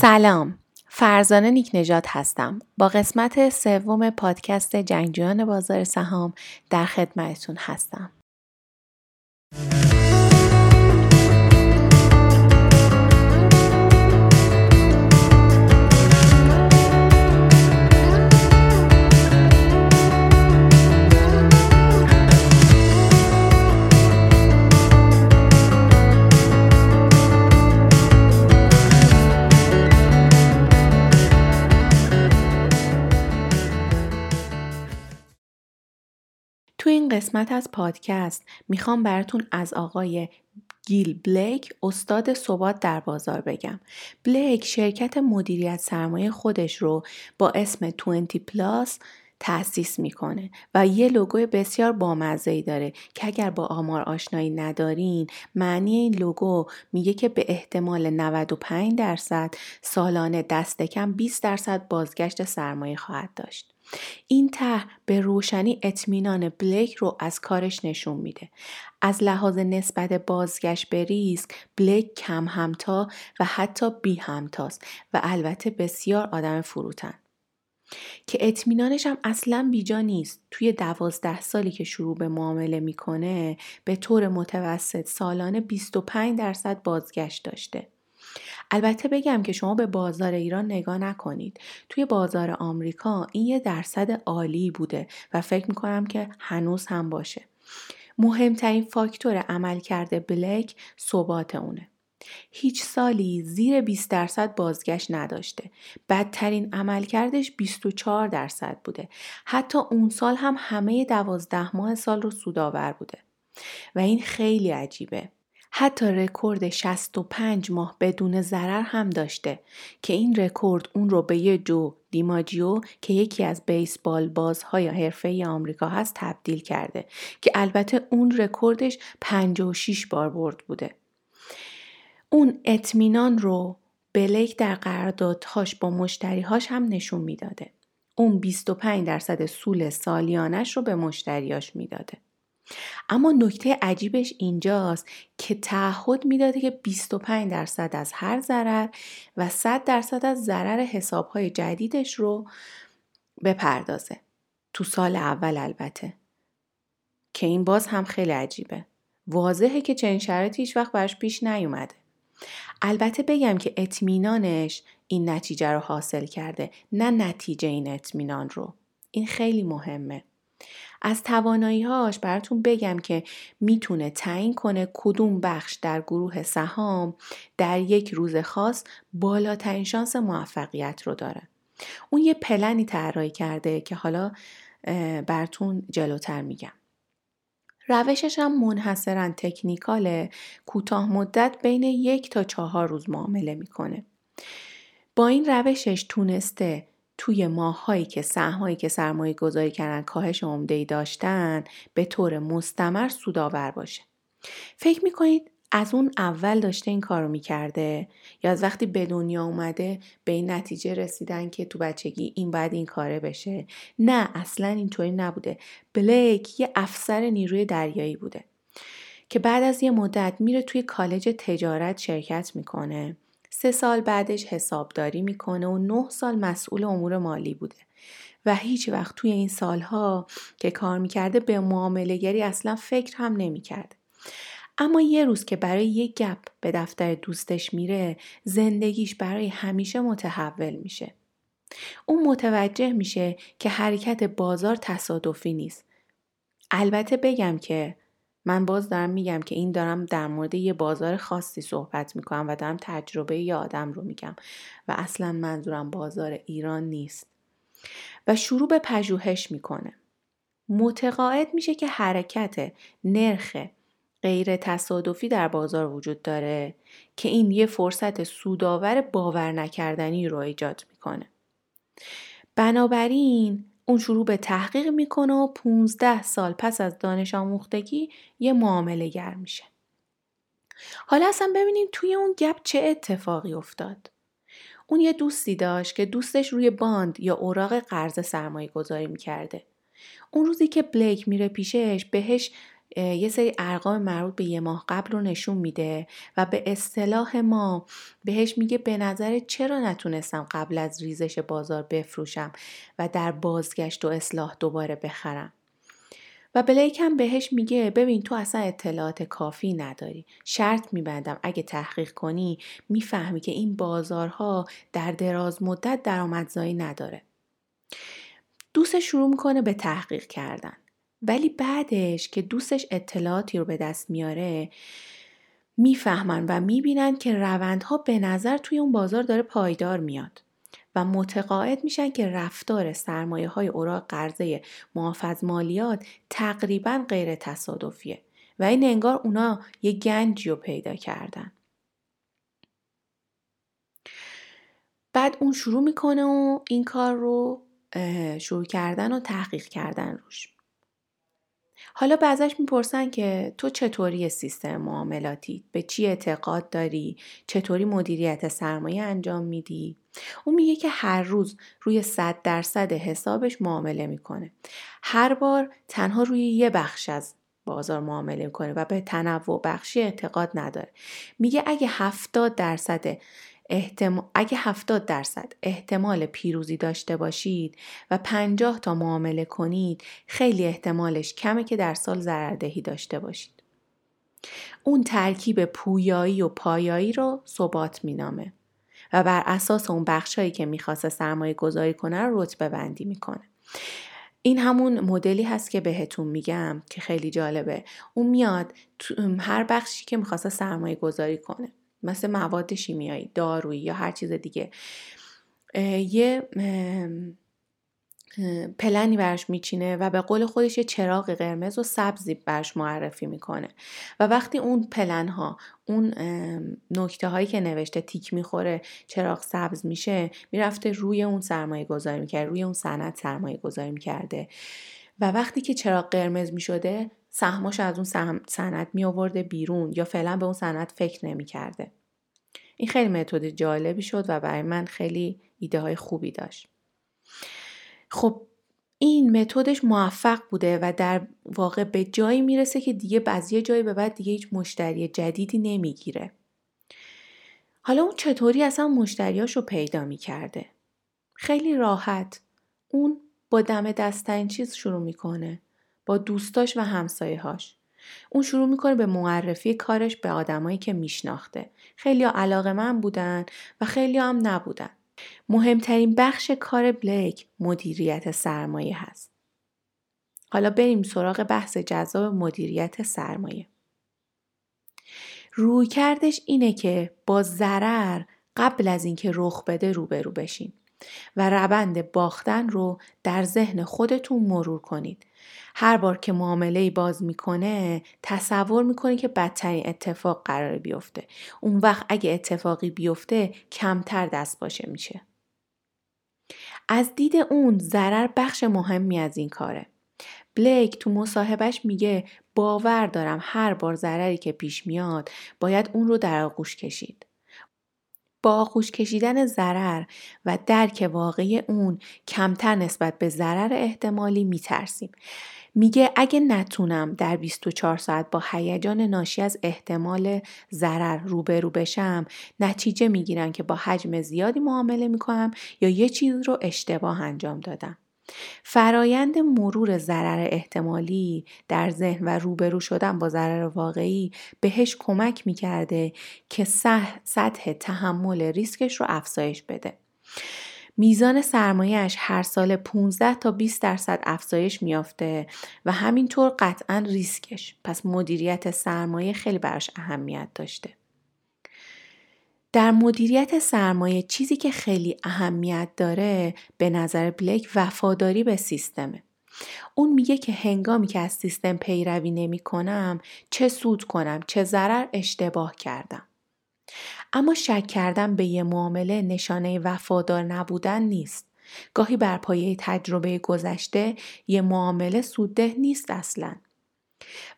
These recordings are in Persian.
سلام. فرزانه نیک نجات هستم. با قسمت سوم پادکست جنگجویان بازار سهام در خدمتتون هستم. قسمت از پادکست می‌خوام براتون از آقای گیل بلیک استاد ثبات در بازار بگم. بلیک شرکت مدیریت سرمایه خودش رو با اسم 20 Plus تأسیس می‌کنه و یه لوگو بسیار بامزه ای داره که اگر با آمار آشنایی ندارین معنی این لوگو میگه که به احتمال 95 درصد سالانه دست کم 20 درصد بازگشت سرمایه خواهد داشت. این طرح به روشنی اطمینان بلیک رو از کارش نشون میده. از لحاظ نسبت بازگشت به ریسک بلیک کم همتا و حتی بی همتاست و البته بسیار آدم فروتن. که اطمینانش هم اصلا بیجا نیست توی دوازده سالی که شروع به معامله می‌کنه به طور متوسط سالانه 25 درصد بازگشت داشته البته بگم که شما به بازار ایران نگاه نکنید توی بازار آمریکا این یه درصد عالی بوده و فکر می‌کنم که هنوز هم باشه مهمترین فاکتور عملکرد بلک ثبات اونه هیچ سالی زیر 20 درصد بازگشت نداشته. بدترین عملکردش 24 درصد بوده. حتی اون سال هم همه دوازده ماه سال رو سودآور بوده. و این خیلی عجیبه. حتی رکورد 65 ماه بدون ضرر هم داشته که این رکورد اون رو به یه جو دیماجیو که یکی از بیسبال بازهای حرفه‌ای آمریکا هست تبدیل کرده که البته اون رکوردش 56 بار برد بوده. اون اطمینان رو بلیک در قراردادهاش با مشتریهاش هم نشون می‌داده. اون 25 درصد سود سالیانش رو به مشتریاش می‌داده. اما نکته عجیبش اینجاست که تعهد می‌داده که 25 درصد از هر ضرر و 100 درصد از ضرر حسابهای جدیدش رو بپردازه. تو سال اول البته. که این باز هم خیلی عجیبه. واضحه که چنین شرایطی هیچ وقت براش پیش نیومده. البته بگم که اطمینانش این نتیجه رو حاصل کرده نه نتیجه این اطمینان رو. این خیلی مهمه. از تواناییهاش براتون بگم که می‌تونه تعیین کنه کدوم بخش در گروه سهام در یک روز خاص بالاترین شانس موفقیت رو داره. اون یه پلنی طراحی کرده که حالا براتون جلوتر میگم. روشش هم منحصرا تکنیکاله کوتاه مدت بین یک تا چهار روز معامله می‌کنه. با این روشش تونسته توی ماههایی که سهمهایی که سرمایه گذاری کردن کاهش عمده داشتن به طور مستمر سودآور باشه. فکر می‌کنید از اون اول داشته این کارو می‌کرده یا از وقتی به دنیا اومده به این نتیجه رسیدن که تو بچگی این باید این کاره بشه؟ نه اصلا اینطوری نبوده. بلیک یه افسر نیروی دریایی بوده که بعد از یه مدت میره توی کالج تجارت شرکت می‌کنه. سه سال بعدش حسابداری می‌کنه و نه سال مسئول امور مالی بوده و هیچ وقت توی این سالها که کار می‌کرده به معاملهگری اصلا فکر هم نمی‌کرده اما یه روز که برای یک گپ به دفتر دوستش میره زندگیش برای همیشه متحول میشه. اون متوجه میشه که حرکت بازار تصادفی نیست. البته بگم که من باز دارم میگم که این دارم در مورد یه بازار خاصی صحبت می‌کنم و دارم تجربه یه آدم رو میگم و اصلا منظورم بازار ایران نیست. و شروع به پژوهش می‌کنه. متقاعد میشه که حرکت نرخ غیر تصادفی در بازار وجود داره که این یه فرصت سودآور باور نکردنی رو ایجاد می‌کنه. بنابراین اون شروع به تحقیق می‌کنه و 15 سال پس از دانش آموختگی یه معامله گر میشه. حالا اصلا ببینیم توی اون گپ چه اتفاقی افتاد. اون یه دوستی داشت که دوستش روی باند یا اوراق قرض سرمایه گذاری می‌کرده. اون روزی که بلیک میره پیشش بهش یه سری ارقام مربوط به یه ماه قبل رو نشون میده و به اصطلاح ما بهش میگه به نظر چرا نتونستم قبل از ریزش بازار بفروشم و در بازگشت و اصلاح دوباره بخرم. و بلیک هم بهش میگه ببین تو اصلا اطلاعات کافی نداری. شرط میبندم اگه تحقیق کنی می‌فهمی که این بازارها در دراز مدت درآمدزایی نداره. دوستش شروع می‌کنه به تحقیق کردن. ولی بعدش که دوستش اطلاعاتی رو به دست میاره می‌فهمن و می‌بینن که روندها به نظر توی اون بازار داره پایدار میاد و متقاعد میشن که رفتار سرمایه های اوراق قرضه محافظ مالیات تقریبا غیر تصادفیه و این انگار اونا یه گنجی رو پیدا کردن. بعد اون شروع می‌کنه و این کار رو شروع کردن و تحقیق کردن روش. حالا ازش می‌پرسن که تو چطوری سیستم معاملاتی؟ به چی اعتقاد داری؟ چطوری مدیریت سرمایه انجام میدی؟ اون میگه که هر روز روی صد درصد حسابش معامله می‌کنه. هر بار تنها روی یه بخش از بازار معامله می‌کنه و به تنوع بخشی اعتقاد نداره. میگه اگه هفتاد درصد احتمال اگه 70 درصد احتمال پیروزی داشته باشید و 50 تا معامله کنید خیلی احتمالش کمه که در سال ضرردهی داشته باشید. اون ترکیب پویایی و پایایی رو ثبات مینامه و بر اساس اون بخشایی که می‌خواسته سرمایه گذاری کنه رو رتبه بندی می‌کنه. این همون مدلی هست که بهتون میگم که خیلی جالبه. اون میاد هر بخشی که می‌خواسته سرمایه گذاری کنه. مثل مواد شیمیایی دارویی یا هر چیز دیگه. یه پلنی برش میچینه و به قول خودش یه چراغ قرمز و سبزی برش معرفی می‌کنه. و وقتی اون پلن ها اون نکته هایی که نوشته تیک می‌خوره چراغ سبز میشه می‌رفته روی اون سرمایه گذاری می‌کرده روی اون سند سرمایه گذاری می‌کرده. و وقتی که چراغ قرمز می‌شده سهماش از اون سند می آورده بیرون یا فعلا به اون سند فکر نمی کرده. این خیلی متد جالبی شد و برای من خیلی ایده های خوبی داشت. خب این متدش موفق بوده و در واقع به جایی می‌رسه که دیگه بعضی جایی به بعد دیگه هیچ مشتری جدیدی نمی‌گیره. حالا اون چطوری اصلا مشتریاش رو پیدا می‌کرده؟ خیلی راحت. اون با دم دستن چیز شروع می‌کنه. با دوستاش و همسایه‌هاش. اون شروع می‌کنه به معرفی کارش به آدمایی که میشناخته. خیلی علاقه من بودن و خیلی هم نبودن. مهمترین بخش کار بلیک مدیریت سرمایه هست. حالا بریم سراغ بحث جذاب مدیریت سرمایه. روی کردش اینه که با ضرر قبل از اینکه رخ بده روبرو بشین و روند باختن رو در ذهن خودتون مرور کنید هر بار که معامله باز می‌کنه تصور می‌کنه که بدترین اتفاق قرار بیفته. اون وقت اگه اتفاقی بیفته کمتر دست باشه میشه. از دید اون ضرر بخش مهمی از این کاره. بلیک تو مصاحبهش میگه باور دارم هر بار ضرری که پیش میاد باید اون رو در آغوش کشید. با آغوش کشیدن ضرر و درک واقعی اون کمتر نسبت به ضرر احتمالی میترسیم. میگه اگه نتونم در 24 ساعت با هیجان ناشی از احتمال ضرر روبرو بشم نتیجه می‌گیرم که با حجم زیادی معامله می‌کنم یا یه چیز رو اشتباه انجام دادم. فرایند مرور ضرر احتمالی در ذهن و روبرو شدن با ضرر واقعی بهش کمک می‌کرده که سطح تحمل ریسکش رو افزایش بده. میزان سرمایهش هر سال 15 تا 20 درصد افزایش میافته و همینطور قطعا ریسکش پس مدیریت سرمایه خیلی براش اهمیت داشته. در مدیریت سرمایه چیزی که خیلی اهمیت داره به نظر بلیک وفاداری به سیستمه. اون میگه که هنگامی که از سیستم پیروی نمی کنم چه سود کنم چه ضرر اشتباه کردم. اما شک کردن به یه معامله نشانه وفادار نبودن نیست. گاهی بر پایه تجربه گذشته یه معامله سودده نیست اصلا.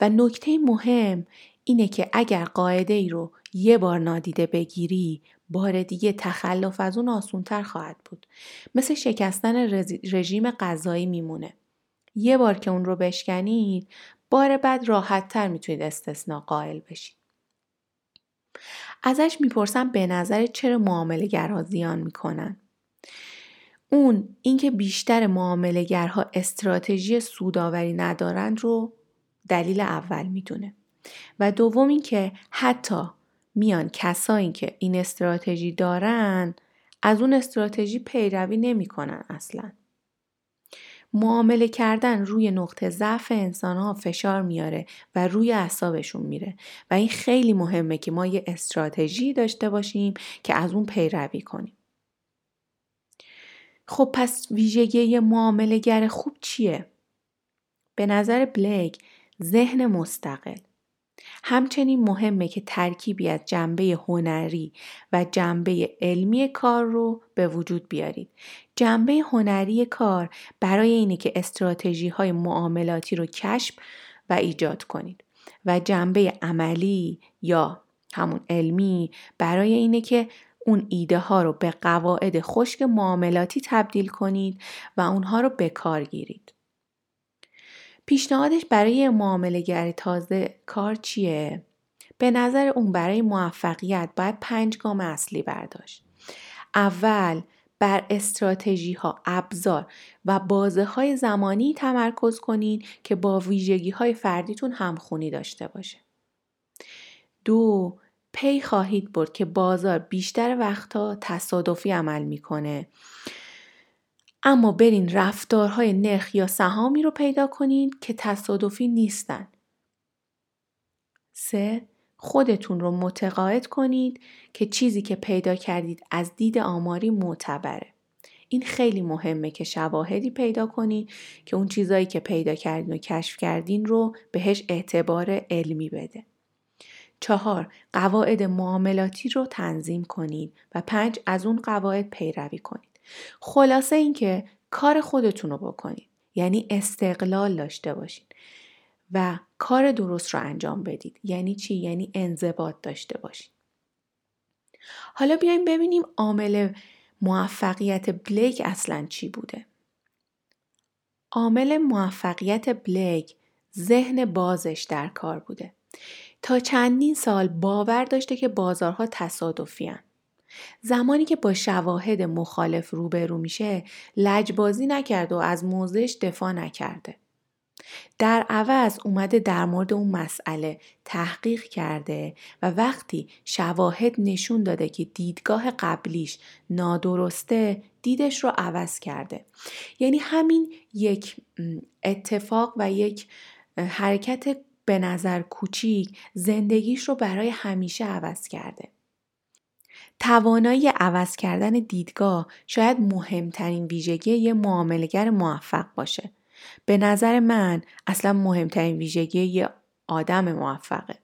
و نکته مهم اینه که اگر قاعده ای رو یه بار نادیده بگیری بار دیگه تخلف از اون آسونتر خواهد بود. مثل شکستن رژیم غذایی میمونه. یه بار که اون رو بشکنید بار بعد راحت تر می‌تونید استثنا قائل بشید. ازش می‌پرسم به نظر چرا معامله گرها زیان می‌کنن؟ اون اینکه بیشتر معاملهگرها استراتژی سوداوری ندارند رو دلیل اول می‌دونه و دوم اینکه حتی میان کسایی که این استراتژی دارن از اون استراتژی پیروی نمی‌کنن اصلا. معامله کردن روی نقطه ضعف انسان ها فشار میاره و روی اعصابشون میره. و این خیلی مهمه که ما یه استراتژی داشته باشیم که از اون پیروی کنیم. خب پس ویژگی معاملهگر خوب چیه؟ به نظر بلیک ذهن مستقل. همچنین مهمه که ترکیبی از جنبه هنری و جنبه علمی کار رو به وجود بیارید. جنبه هنری کار برای اینه که استراتژی های معاملاتی رو کشف و ایجاد کنید و جنبه عملی یا همون علمی برای اینه که اون ایده ها رو به قواعد خشک معاملاتی تبدیل کنید و اونها رو به کار گیرید. پیشنهادش برای معامله تازه کار چیه؟ به نظر اون برای موفقیت باید پنج گام اصلی برداشت. اول بر استراتژی ها، ابزار و بازه های زمانی تمرکز کنید که با ویژگی های فردیتون همخونی داشته باشه. دو پی خواهید برد که بازار بیشتر وقتها تصادفی عمل می‌کنه اما برین رفتارهای نرخ یا سهامی رو پیدا کنید که تصادفی نیستن. سه خودتون رو متقاعد کنید که چیزی که پیدا کردید از دید آماری معتبره. این خیلی مهمه که شواهدی پیدا کنید که اون چیزایی که پیدا کردین و کشف کردین رو بهش اعتبار علمی بده. چهار قواعد معاملاتی رو تنظیم کنید و پنج از اون قواعد پیروی کنید. خلاصه اینکه کار خودتون رو بکنید. یعنی استقلال داشته باشید و کار درست رو انجام بدید. یعنی چی؟ یعنی انضباط داشته باشید حالا بیایم ببینیم عامل موفقیت بلیک اصلا چی بوده. عامل موفقیت بلیک ذهن بازش در کار بوده. تا چندین سال باور داشته که بازارها تصادفی زمانی که با شواهد مخالف روبرو میشه لجبازی نکرده و از موضعش دفاع نکرده. در عوض اومده در مورد اون مسئله تحقیق کرده و وقتی شواهد نشون داده که دیدگاه قبلیش نادرسته دیدش رو عوض کرده یعنی همین یک اتفاق و یک حرکت به نظر کوچیک زندگیش رو برای همیشه عوض کرده توانایی عوض کردن دیدگاه شاید مهمترین ویژگی یه معاملگر موفق باشه. به نظر من اصلا مهمترین ویژگی یه آدم موفقه.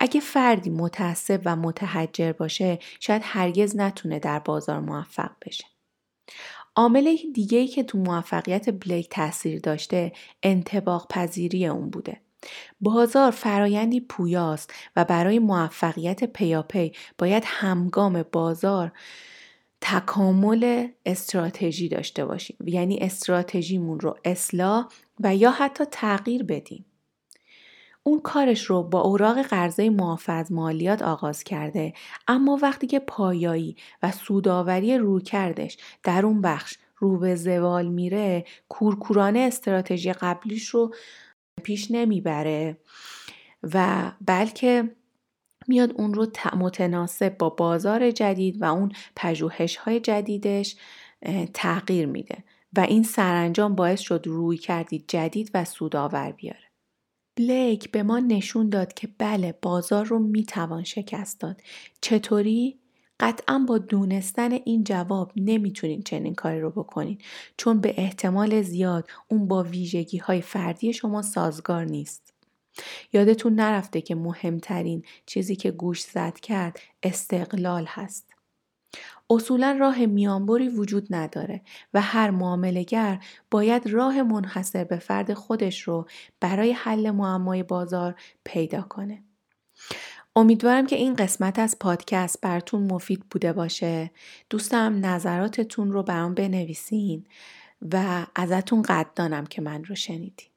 اگه فردی متعصب و متحجر باشه شاید هرگز نتونه در بازار موفق بشه. عامل دیگه ای که تو موفقیت بلیک تاثیر داشته انتباق پذیری اون بوده. بازار فرایندی پویاست و برای موفقیت پیاپی باید همگام بازار تکامل استراتژی داشته باشیم. یعنی استراتژیمون رو اصلاح و یا حتی تغییر بدیم. اون کارش رو با اوراق قرضه محافظ مالیات آغاز کرده اما وقتی که پایایی و سوداوری روکردش در اون بخش رو به زوال میره کورکورانه استراتژی قبلیش رو پیش نمی‌بره و بلکه میاد اون رو متناسب با بازار جدید و اون پژوهش های جدیدش تغییر میده و این سرانجام باعث شد روی کردی جدید و سودآور بیاره. بلیک به ما نشون داد که بله بازار رو می‌توان شکست داد. چطوری؟ قطعا با دونستن این جواب نمی‌تونین چنین کاری رو بکنین چون به احتمال زیاد اون با ویژگی های فردی شما سازگار نیست. یادتون نرفته که مهمترین چیزی که گوش زد کرد استقلال هست. اصولا راه میانبری وجود نداره و هر معاملگر باید راه منحصر به فرد خودش رو برای حل معمای بازار پیدا کنه. امیدوارم که این قسمت از پادکست براتون مفید بوده باشه. دوستم نظراتتون رو برام بنویسین و ازتون قدردانم که من رو شنیدین.